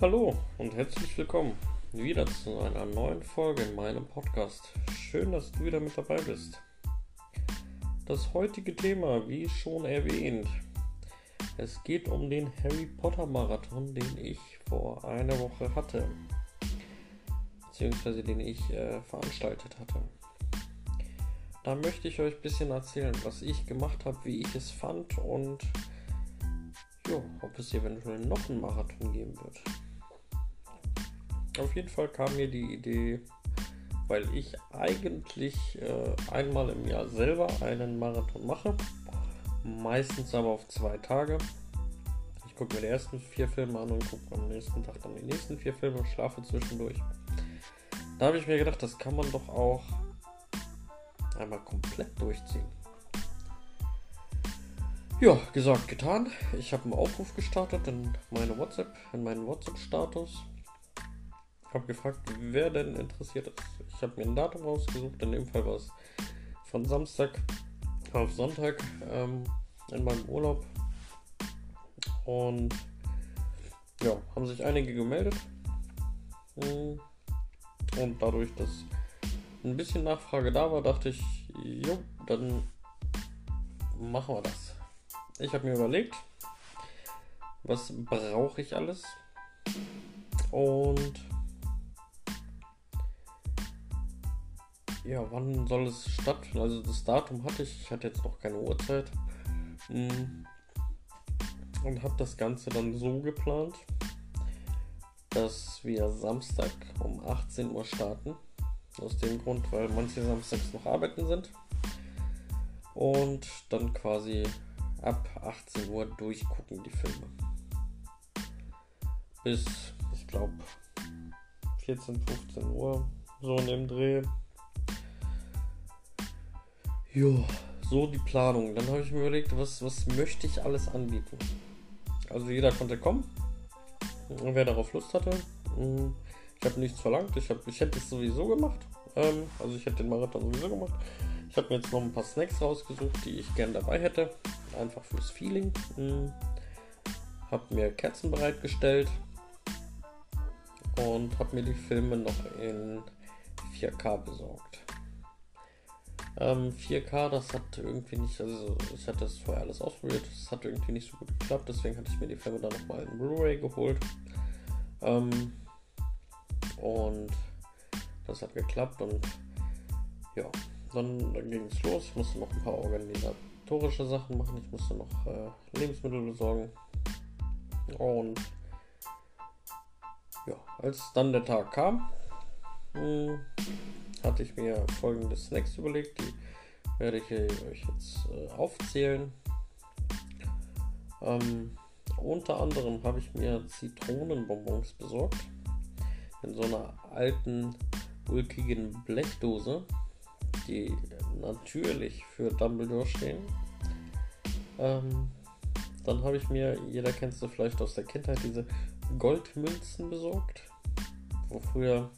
Hallo und herzlich willkommen wieder zu einer neuen Folge in meinem Podcast. Schön, dass du wieder mit dabei bist. Das heutige Thema, wie schon erwähnt, es geht um den Harry Potter Marathon, den ich vor einer Woche hatte, beziehungsweise den ich äh, veranstaltet hatte. Da möchte ich euch ein bisschen erzählen, was ich gemacht habe, wie ich es fand und jo, ob es eventuell noch einen Marathon geben wird. Auf jeden Fall kam mir die Idee, weil ich eigentlich äh, einmal im Jahr selber einen Marathon mache, meistens aber auf zwei Tage. Ich gucke mir die ersten vier Filme an und gucke am nächsten Tag dann die nächsten vier Filme und schlafe zwischendurch. Da habe ich mir gedacht, das kann man doch auch einmal komplett durchziehen. Ja, gesagt, getan. Ich habe einen Aufruf gestartet in meine WhatsApp, in meinen WhatsApp-Status. Habe gefragt, wer denn interessiert ist. Ich habe mir ein Datum rausgesucht. In dem Fall war es von Samstag auf Sonntag ähm, in meinem Urlaub. Und ja, haben sich einige gemeldet. Hm. Und dadurch, dass ein bisschen Nachfrage da war, dachte ich, jo, dann machen wir das. Ich habe mir überlegt, was brauche ich alles und ja, wann soll es stattfinden? Also das Datum hatte ich, ich hatte jetzt noch keine Uhrzeit hm. und habe das Ganze dann so geplant, dass wir Samstag um 18 Uhr starten. Aus dem Grund, weil manche samstags noch arbeiten sind. Und dann quasi ab 18 Uhr durchgucken die Filme. Bis, ich glaube, 14, 15 Uhr, so in dem Dreh. Jo, so die Planung. Dann habe ich mir überlegt, was, was möchte ich alles anbieten. Also jeder konnte kommen, wer darauf Lust hatte. Hm, ich habe nichts verlangt. Ich, hab, ich hätte es sowieso gemacht. Ähm, also ich hätte den Marathon sowieso gemacht. Ich habe mir jetzt noch ein paar Snacks rausgesucht, die ich gern dabei hätte. Einfach fürs Feeling. Hm. Habe mir Kerzen bereitgestellt. Und habe mir die Filme noch in 4K besorgt. Ähm, 4K, das hat irgendwie nicht, also ich hatte das vorher alles ausprobiert, das hat irgendwie nicht so gut geklappt, deswegen hatte ich mir die Filme dann nochmal in Blu-ray geholt. Ähm, und das hat geklappt und ja, dann, dann ging es los. Ich musste noch ein paar organisatorische Sachen machen. Ich musste noch äh, Lebensmittel besorgen. Und ja, als dann der Tag kam, mh, hm, hatte ich mir folgende Snacks überlegt. Die werde ich euch jetzt äh, aufzählen. Ähm, unter anderem habe ich mir Zitronenbonbons besorgt in so einer alten, ulkigen Blechdose, die natürlich für Dumbledore stehen. Ähm, dann habe ich mir, jeder kennt es vielleicht aus der Kindheit, diese Goldmünzen besorgt, wo früher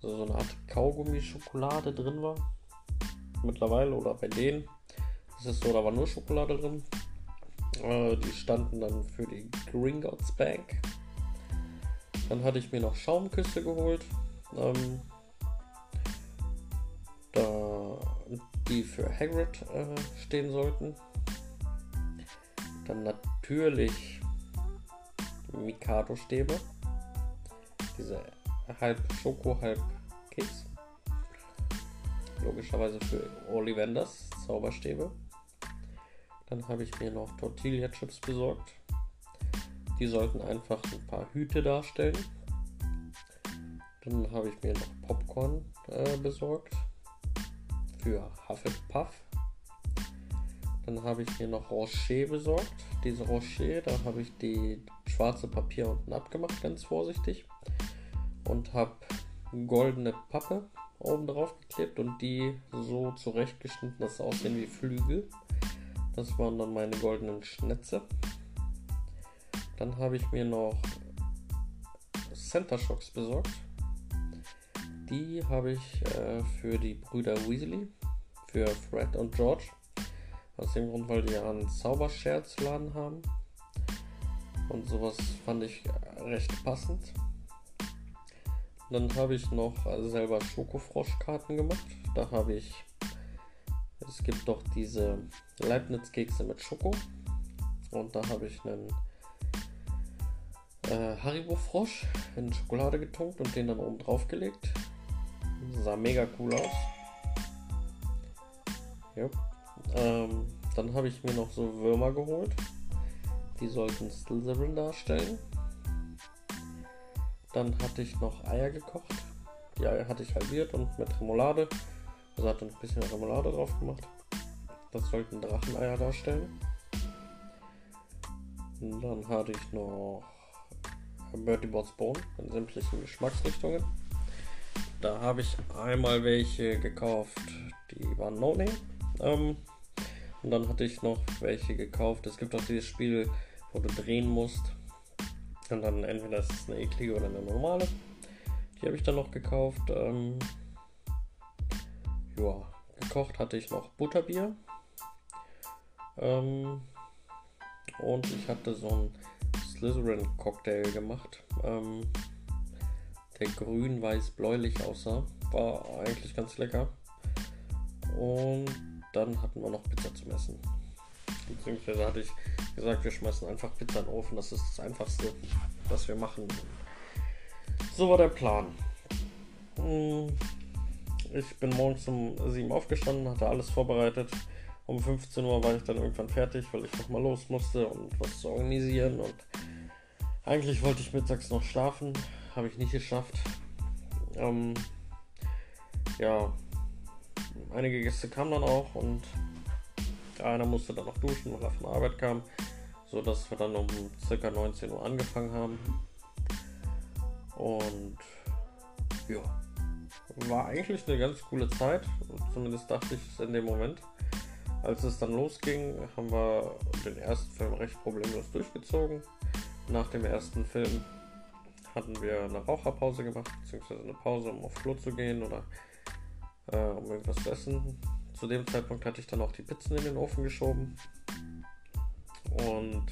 so, eine Art Kaugummi-Schokolade drin war. Mittlerweile oder bei denen ist so, da war nur Schokolade drin. Äh, die standen dann für die Gringotts Bank. Dann hatte ich mir noch Schaumküsse geholt. Ähm, da die für Hagrid äh, stehen sollten. Dann natürlich Mikado-Stäbe. Diese halb Schoko, halb Keks. Logischerweise für Ollivanders Zauberstäbe. Dann habe ich mir noch Tortilla-Chips besorgt. Die sollten einfach ein paar Hüte darstellen. Dann habe ich mir noch Popcorn äh, besorgt für Hufflepuff. Dann habe ich mir noch Rocher besorgt. Diese Rocher, da habe ich die schwarze Papier unten abgemacht, ganz vorsichtig. Und habe goldene Pappe oben drauf geklebt und die so zurechtgeschnitten, dass sie aussehen wie Flügel. Das waren dann meine goldenen Schnitze. Dann habe ich mir noch Center Shocks besorgt. Die habe ich äh, für die Brüder Weasley, für Fred und George. Aus dem Grund, weil die ja einen Zauberscherzladen haben. Und sowas fand ich recht passend. Dann habe ich noch selber Schokofroschkarten gemacht. Da habe ich, es gibt doch diese Leibniz-Kekse mit Schoko. Und da habe ich einen äh, Haribo-Frosch in Schokolade getunkt und den dann oben drauf gelegt. Sah mega cool aus. Ja. Ähm, dann habe ich mir noch so Würmer geholt. Die sollten Slytherin darstellen. Dann hatte ich noch Eier gekocht. Die Eier hatte ich halbiert und mit Remoulade. Also hatte ein bisschen Remoulade drauf gemacht. Das sollten Dracheneier darstellen. Und dann hatte ich noch Bertie Bots Bone in sämtlichen Geschmacksrichtungen. Da habe ich einmal welche gekauft, die waren No-Name. Ähm, und dann hatte ich noch welche gekauft. Es gibt auch dieses Spiel, wo du drehen musst. Und dann entweder ist es eine eklige oder eine normale. Die habe ich dann noch gekauft. Ähm, ja, gekocht hatte ich noch Butterbier. Ähm, und ich hatte so ein Slytherin-Cocktail gemacht, ähm, der grün-weiß-bläulich aussah. War eigentlich ganz lecker. Und dann hatten wir noch Pizza zum Essen. Beziehungsweise hatte ich gesagt, wir schmeißen einfach Pizza in den Ofen. Das ist das Einfachste, was wir machen. So war der Plan. Hm, ich bin morgens um 7 aufgestanden, hatte alles vorbereitet. Um 15 Uhr war ich dann irgendwann fertig, weil ich nochmal los musste und was zu organisieren. Und eigentlich wollte ich mittags noch schlafen, habe ich nicht geschafft. Ähm, ja, einige Gäste kamen dann auch und einer musste dann noch duschen, weil er von Arbeit kam, so dass wir dann um ca. 19 Uhr angefangen haben. Und ja, war eigentlich eine ganz coole Zeit, zumindest dachte ich es in dem Moment. Als es dann losging, haben wir den ersten Film recht problemlos durchgezogen. Nach dem ersten Film hatten wir eine Raucherpause gemacht, beziehungsweise eine Pause, um auf Klo zu gehen oder äh, um irgendwas zu essen. Zu dem Zeitpunkt hatte ich dann auch die Pizzen in den Ofen geschoben und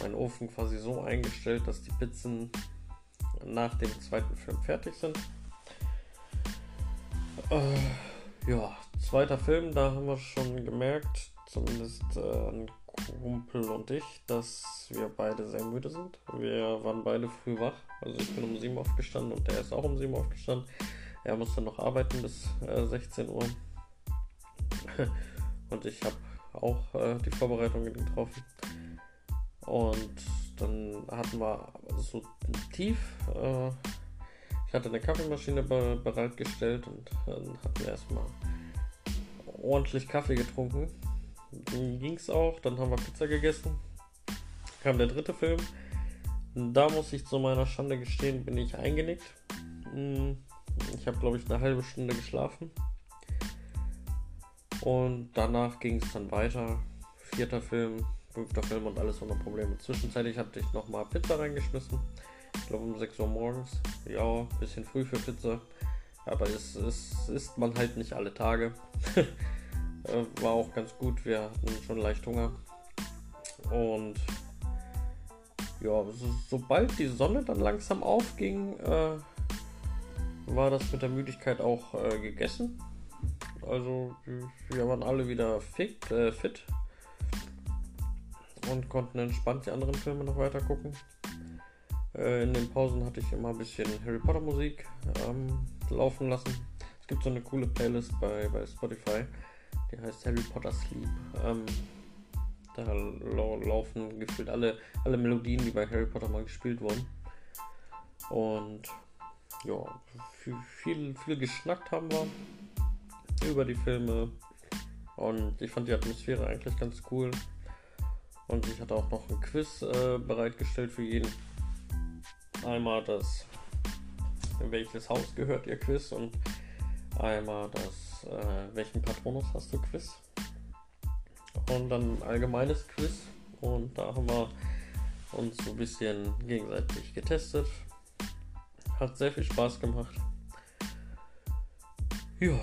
meinen Ofen quasi so eingestellt, dass die Pizzen nach dem zweiten Film fertig sind. Äh, ja, zweiter Film, da haben wir schon gemerkt, zumindest äh, ein Kumpel und ich, dass wir beide sehr müde sind. Wir waren beide früh wach. Also ich bin um 7 aufgestanden und der ist auch um 7 aufgestanden. Er musste noch arbeiten bis äh, 16 Uhr. und ich habe auch äh, die Vorbereitungen getroffen. Und dann hatten wir so tief. Äh, ich hatte eine Kaffeemaschine be bereitgestellt und dann hatten wir erstmal ordentlich Kaffee getrunken. Dann ging es auch. Dann haben wir Pizza gegessen. Kam der dritte Film. Da muss ich zu meiner Schande gestehen, bin ich eingenickt. Hm, ich habe, glaube ich, eine halbe Stunde geschlafen. Und danach ging es dann weiter. Vierter Film, fünfter Film und alles ohne Probleme. Zwischenzeitlich hatte ich nochmal Pizza reingeschmissen. Ich glaube um 6 Uhr morgens. Ja, bisschen früh für Pizza. Aber es, es isst man halt nicht alle Tage. Äh, war auch ganz gut. Wir hatten schon leicht Hunger. Und ja, so, sobald die Sonne dann langsam aufging, äh, war das mit der Müdigkeit auch äh, gegessen. Also wir waren alle wieder fit, äh, fit und konnten entspannt die anderen Filme noch weiter gucken. Äh, in den Pausen hatte ich immer ein bisschen Harry Potter Musik ähm, laufen lassen. Es gibt so eine coole Playlist bei, bei Spotify, die heißt Harry Potter Sleep. Ähm, da laufen gefühlt alle, alle Melodien, die bei Harry Potter mal gespielt wurden. Und ja, viel, viel geschnackt haben wir über die Filme. Und ich fand die Atmosphäre eigentlich ganz cool. Und ich hatte auch noch ein Quiz äh, bereitgestellt für jeden. Einmal das, in welches Haus gehört ihr Quiz und einmal das, äh, welchen Patronus hast du Quiz. Und dann ein allgemeines Quiz. Und da haben wir uns so ein bisschen gegenseitig getestet. Hat sehr viel Spaß gemacht. Ja,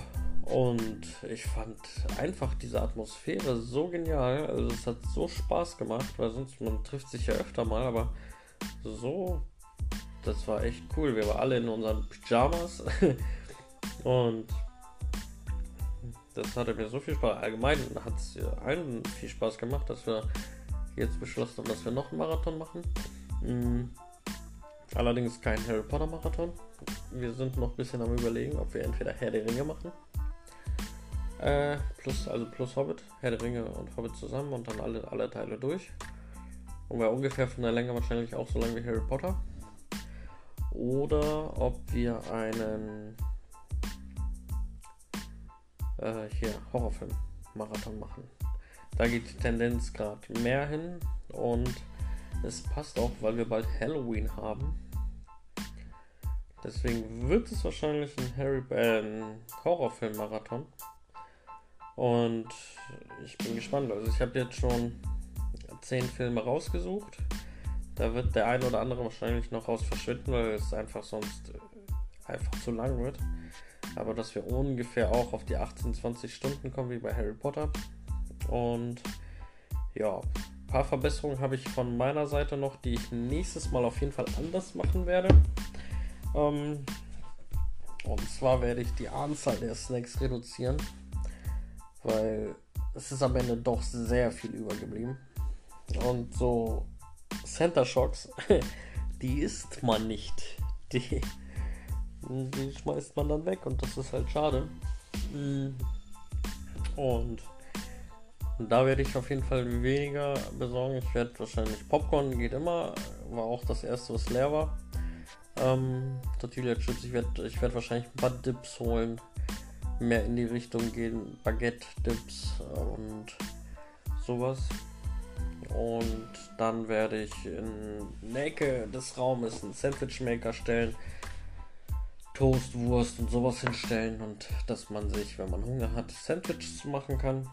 Und ich fand einfach diese Atmosphäre so genial. Also es hat so Spaß gemacht, weil sonst man trifft sich ja öfter mal, aber so, das war echt cool. Wir waren alle in unseren Pyjamas und das hatte mir so viel Spaß. Allgemein hat es allen viel Spaß gemacht, dass wir jetzt beschlossen haben, dass wir noch einen Marathon machen. Mhm. Allerdings kein Harry Potter Marathon. Wir sind noch ein bisschen am überlegen, ob wir entweder Herr der Ringe machen. Äh, plus, also plus Hobbit, Herr der Ringe und Hobbit zusammen und dann alle, alle Teile durch. Und wäre ungefähr von der Länge wahrscheinlich auch so lang wie Harry Potter. Oder ob wir einen äh, hier Horrorfilm-Marathon machen. Da geht die Tendenz gerade mehr hin und es passt auch, weil wir bald Halloween haben. Deswegen wird es wahrscheinlich ein Harry äh, Horrorfilm-Marathon. Und ich bin gespannt. Also ich habe jetzt schon zehn Filme rausgesucht. Da wird der ein oder andere wahrscheinlich noch raus verschwinden, weil es einfach sonst äh, einfach zu lang wird. Aber dass wir ungefähr auch auf die 18, 20 Stunden kommen wie bei Harry Potter. Und ja, ein paar Verbesserungen habe ich von meiner Seite noch, die ich nächstes Mal auf jeden Fall anders machen werde. Ähm, und zwar werde ich die Anzahl der Snacks reduzieren, weil es ist am Ende doch sehr viel übergeblieben. Und so Center Shocks, die isst man nicht. Die, die schmeißt man dann weg und das ist halt schade. Und da werde ich auf jeden Fall weniger besorgen. Ich werde wahrscheinlich Popcorn geht immer, war auch das erste, was leer war. Ähm, Tortilla Chips, ich werde ich werd wahrscheinlich ein paar Dips holen. Mehr in die Richtung gehen, Baguette-Dips und sowas. Und dann werde ich in der Ecke des Raumes einen Sandwich-Maker stellen. Toast, Wurst und sowas hinstellen und dass man sich, wenn man Hunger hat, Sandwiches machen kann.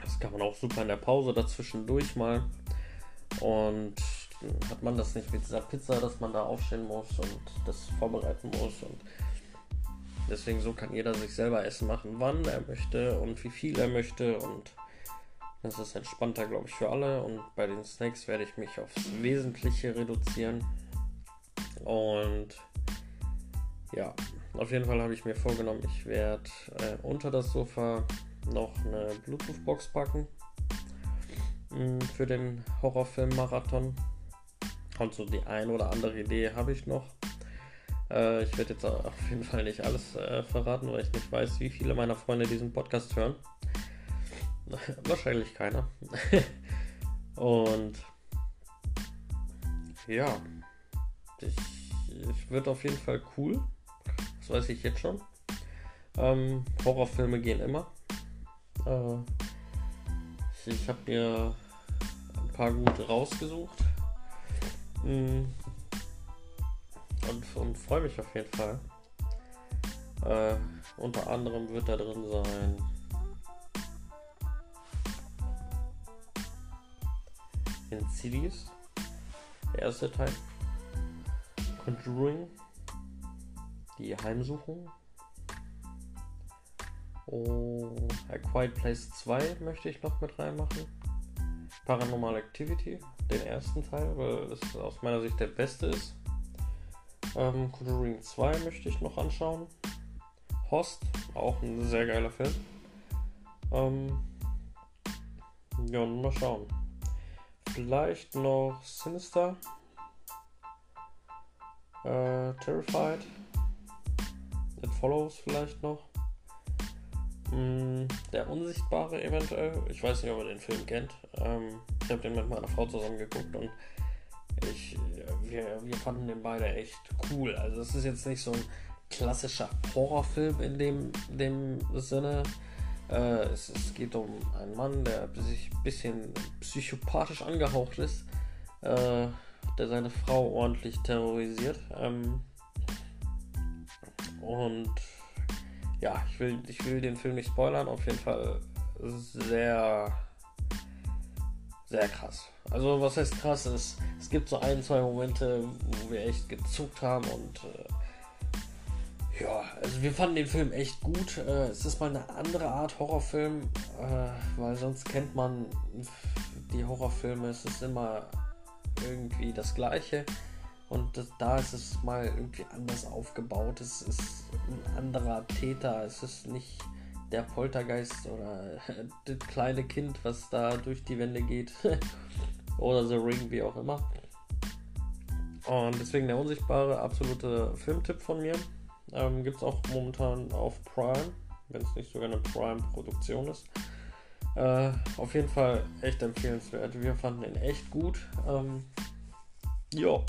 Das kann man auch super in der Pause dazwischen durch mal. Und hat man das nicht mit dieser Pizza, dass man da aufstehen muss und das vorbereiten muss. Und deswegen so kann jeder sich selber Essen machen, wann er möchte und wie viel er möchte. Und das ist entspannter, glaube ich, für alle. Und bei den Snacks werde ich mich aufs Wesentliche reduzieren. Und ja, auf jeden Fall habe ich mir vorgenommen, ich werde äh, unter das Sofa noch eine Bluetooth-Box packen mh, mm, für den Horrorfilm-Marathon. Und so die ein oder andere Idee habe ich noch. Äh, ich werde jetzt auf jeden Fall nicht alles äh, verraten, weil ich nicht weiß, wie viele meiner Freunde diesen Podcast hören. Wahrscheinlich keiner. Und ja, ich, ich wird auf jeden Fall cool. Das weiß ich jetzt schon. Ähm, Horrorfilme gehen immer. Äh, ich, ich habe mir ein paar gute rausgesucht. Mm. Und, und freue mich auf jeden Fall. Äh, unter anderem wird da drin sein Insidious, der erste Teil. Conjuring, die Heimsuchung. Oh, A Quiet Place 2 möchte ich noch mit reinmachen. Paranormal Activity, den ersten Teil, weil es aus meiner Sicht der beste ist. Ähm, Conjuring 2 möchte ich noch anschauen. Host, auch ein sehr geiler Film. Ähm, ja, mal schauen. Vielleicht noch Sinister. Äh, Terrified. It Follows vielleicht noch. Mm, der Unsichtbare eventuell. Ich weiß nicht, ob ihr den Film kennt. Ähm, ich habe den mit meiner Frau zusammen geguckt und ich, wir, wir fanden den beide echt cool. Also es ist jetzt nicht so ein klassischer Horrorfilm in dem, dem Sinne. Äh, es, es, geht um einen Mann, der sich ein bisschen psychopathisch angehaucht ist, äh, der seine Frau ordentlich terrorisiert. Ähm, und ja, ich will, ich will den Film nicht spoilern, auf jeden Fall sehr, sehr krass. Also was heißt krass ist, es gibt so ein, zwei Momente, wo wir echt gezuckt haben und äh, Ja, also wir fanden den Film echt gut. Äh, es ist mal eine andere Art Horrorfilm, äh, weil sonst kennt man die Horrorfilme. Es ist immer irgendwie das Gleiche. Und das, da ist es mal irgendwie anders aufgebaut. Es ist ein anderer Täter. Es ist nicht der Poltergeist oder das kleine Kind, was da durch die Wände geht. oder The Ring, wie auch immer. Und deswegen der unsichtbare absolute Filmtipp von mir. Ähm, Gibt es auch momentan auf Prime, wenn es nicht sogar eine Prime-Produktion ist. Äh, auf jeden Fall echt empfehlenswert. Wir fanden ihn echt gut. Ähm, ja.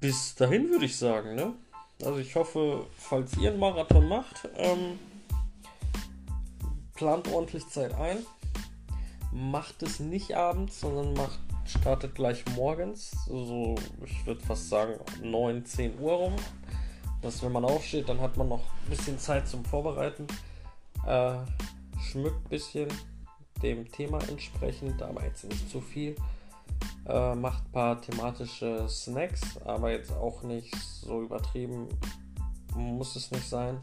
Bis dahin würde ich sagen, ne? Also ich hoffe, falls ihr einen Marathon macht, ähm, plant ordentlich Zeit ein. Macht es nicht abends, sondern macht, startet gleich morgens. So, ich würde fast sagen 9, 10 Uhr rum dass wenn man aufsteht, dann hat man noch ein bisschen Zeit zum Vorbereiten. Äh, schmückt ein bisschen dem Thema entsprechend, aber jetzt nicht zu viel. Äh, macht ein paar thematische Snacks, aber jetzt auch nicht so übertrieben. Muss es nicht sein.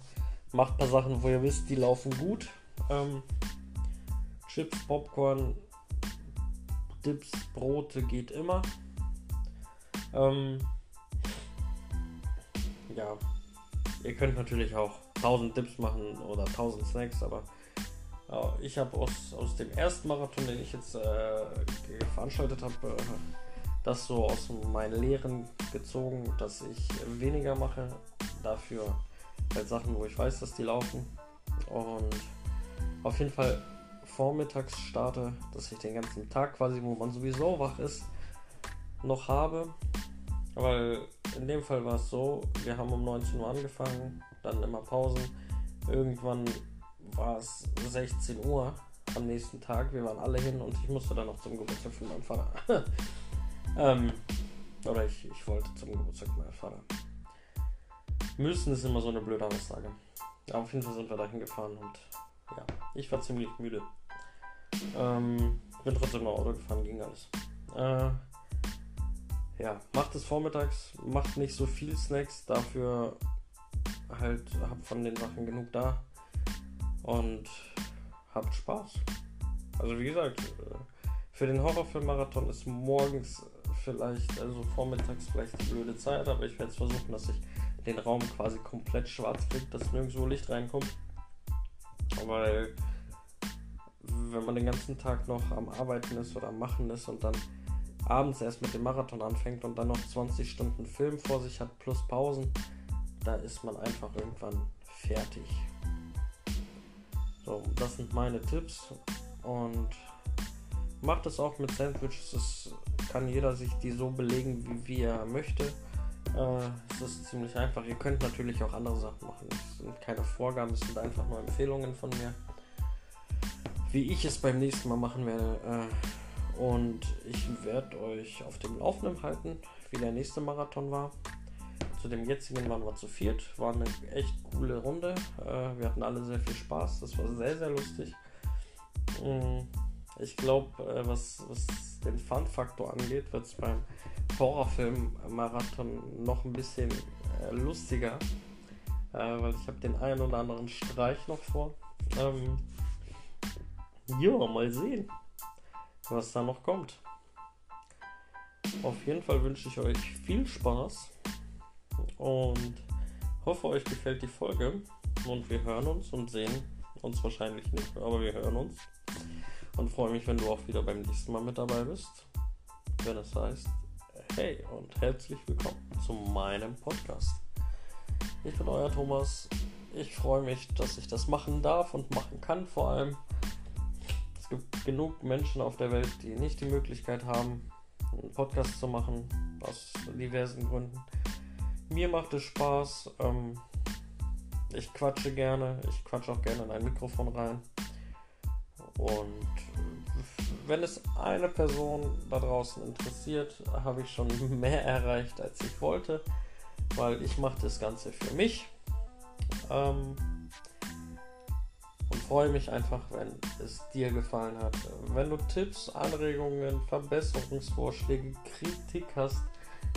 Macht ein paar Sachen, wo ihr wisst, die laufen gut. Ähm, Chips, Popcorn, Dips, Brote geht immer. Ähm, ja, ihr könnt natürlich auch 1000 Dips machen oder 1000 Snacks, aber ich habe aus, aus dem ersten Marathon, den ich jetzt äh, veranstaltet habe, äh, das so aus meinen Lehren gezogen, dass ich weniger mache, dafür halt Sachen, wo ich weiß, dass die laufen und auf jeden Fall vormittags starte, dass ich den ganzen Tag quasi, wo man sowieso wach ist, noch habe, weil in dem Fall war es so, wir haben um 19 Uhr angefangen, dann immer Pausen. Irgendwann war es 16 Uhr am nächsten Tag. Wir waren alle hin und ich musste dann noch zum Geburtstag von meinem Vater. ähm, oder ich, ich wollte zum Geburtstag von meinem Vater. Müssen ist immer so eine blöde Aussage. Aber auf jeden Fall sind wir dahin gefahren und ja, ich war ziemlich müde. Ähm, bin trotzdem noch Auto gefahren, ging alles. Äh, ja, macht es vormittags, macht nicht so viel Snacks, dafür halt habt von den Sachen genug da und habt Spaß. Also wie gesagt, für den Horrorfilm-Marathon ist morgens vielleicht, also vormittags vielleicht die blöde Zeit, aber ich werde jetzt versuchen, dass ich den Raum quasi komplett schwarz kriege, dass nirgendwo Licht reinkommt. Weil wenn man den ganzen Tag noch am Arbeiten ist oder am Machen ist und dann abends erst mit dem Marathon anfängt und dann noch 20 Stunden Film vor sich hat plus Pausen, da ist man einfach irgendwann fertig. So, das sind meine Tipps und macht es auch mit Sandwiches. Es kann jeder sich die so belegen, wie, wie er möchte. Äh, es ist ziemlich einfach. Ihr könnt natürlich auch andere Sachen machen. Es sind keine Vorgaben, es sind einfach nur Empfehlungen von mir. Wie ich es beim nächsten Mal machen werde. Äh, und ich werde euch auf dem Laufenden halten, wie der nächste Marathon war. Zu dem jetzigen waren wir zu viert. War eine echt coole Runde. Äh, wir hatten alle sehr viel Spaß. Das war sehr, sehr lustig. Mm, ich glaube, äh, was, was den Fun-Faktor angeht, wird es beim Horrorfilm-Marathon noch ein bisschen äh, lustiger. weil ich habe den einen oder anderen Streich noch vor. Ähm, ja, mal sehen was da noch kommt. Auf jeden Fall wünsche ich euch viel Spaß und hoffe, euch gefällt die Folge. Und wir hören uns und sehen uns wahrscheinlich nicht, aber wir hören uns. Und freue mich, wenn du auch wieder beim nächsten Mal mit dabei bist. Wenn es heißt, hey und herzlich willkommen zu meinem Podcast. Ich bin euer Thomas. Ich freue mich, dass ich das machen darf und machen kann vor allem. Es gibt genug Menschen auf der Welt, die nicht die Möglichkeit haben, einen Podcast zu machen, aus diversen Gründen. Mir macht es Spaß. Ähm, ich quatsche gerne. Ich quatsche auch gerne in ein Mikrofon rein. Und wenn es eine Person da draußen interessiert, habe ich schon mehr erreicht, als ich wollte, weil ich mache das Ganze für mich. Ähm, und freue mich einfach, wenn es dir gefallen hat. Wenn du Tipps, Anregungen, Verbesserungsvorschläge, Kritik hast,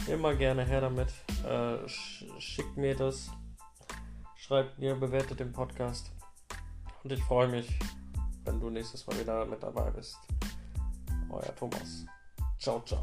Immer gerne her damit. Äh, sch schickt mir das. Schreibt mir, bewertet den Podcast. Und ich freue mich, wenn du nächstes Mal wieder mit dabei bist. Euer Thomas. Ciao, ciao.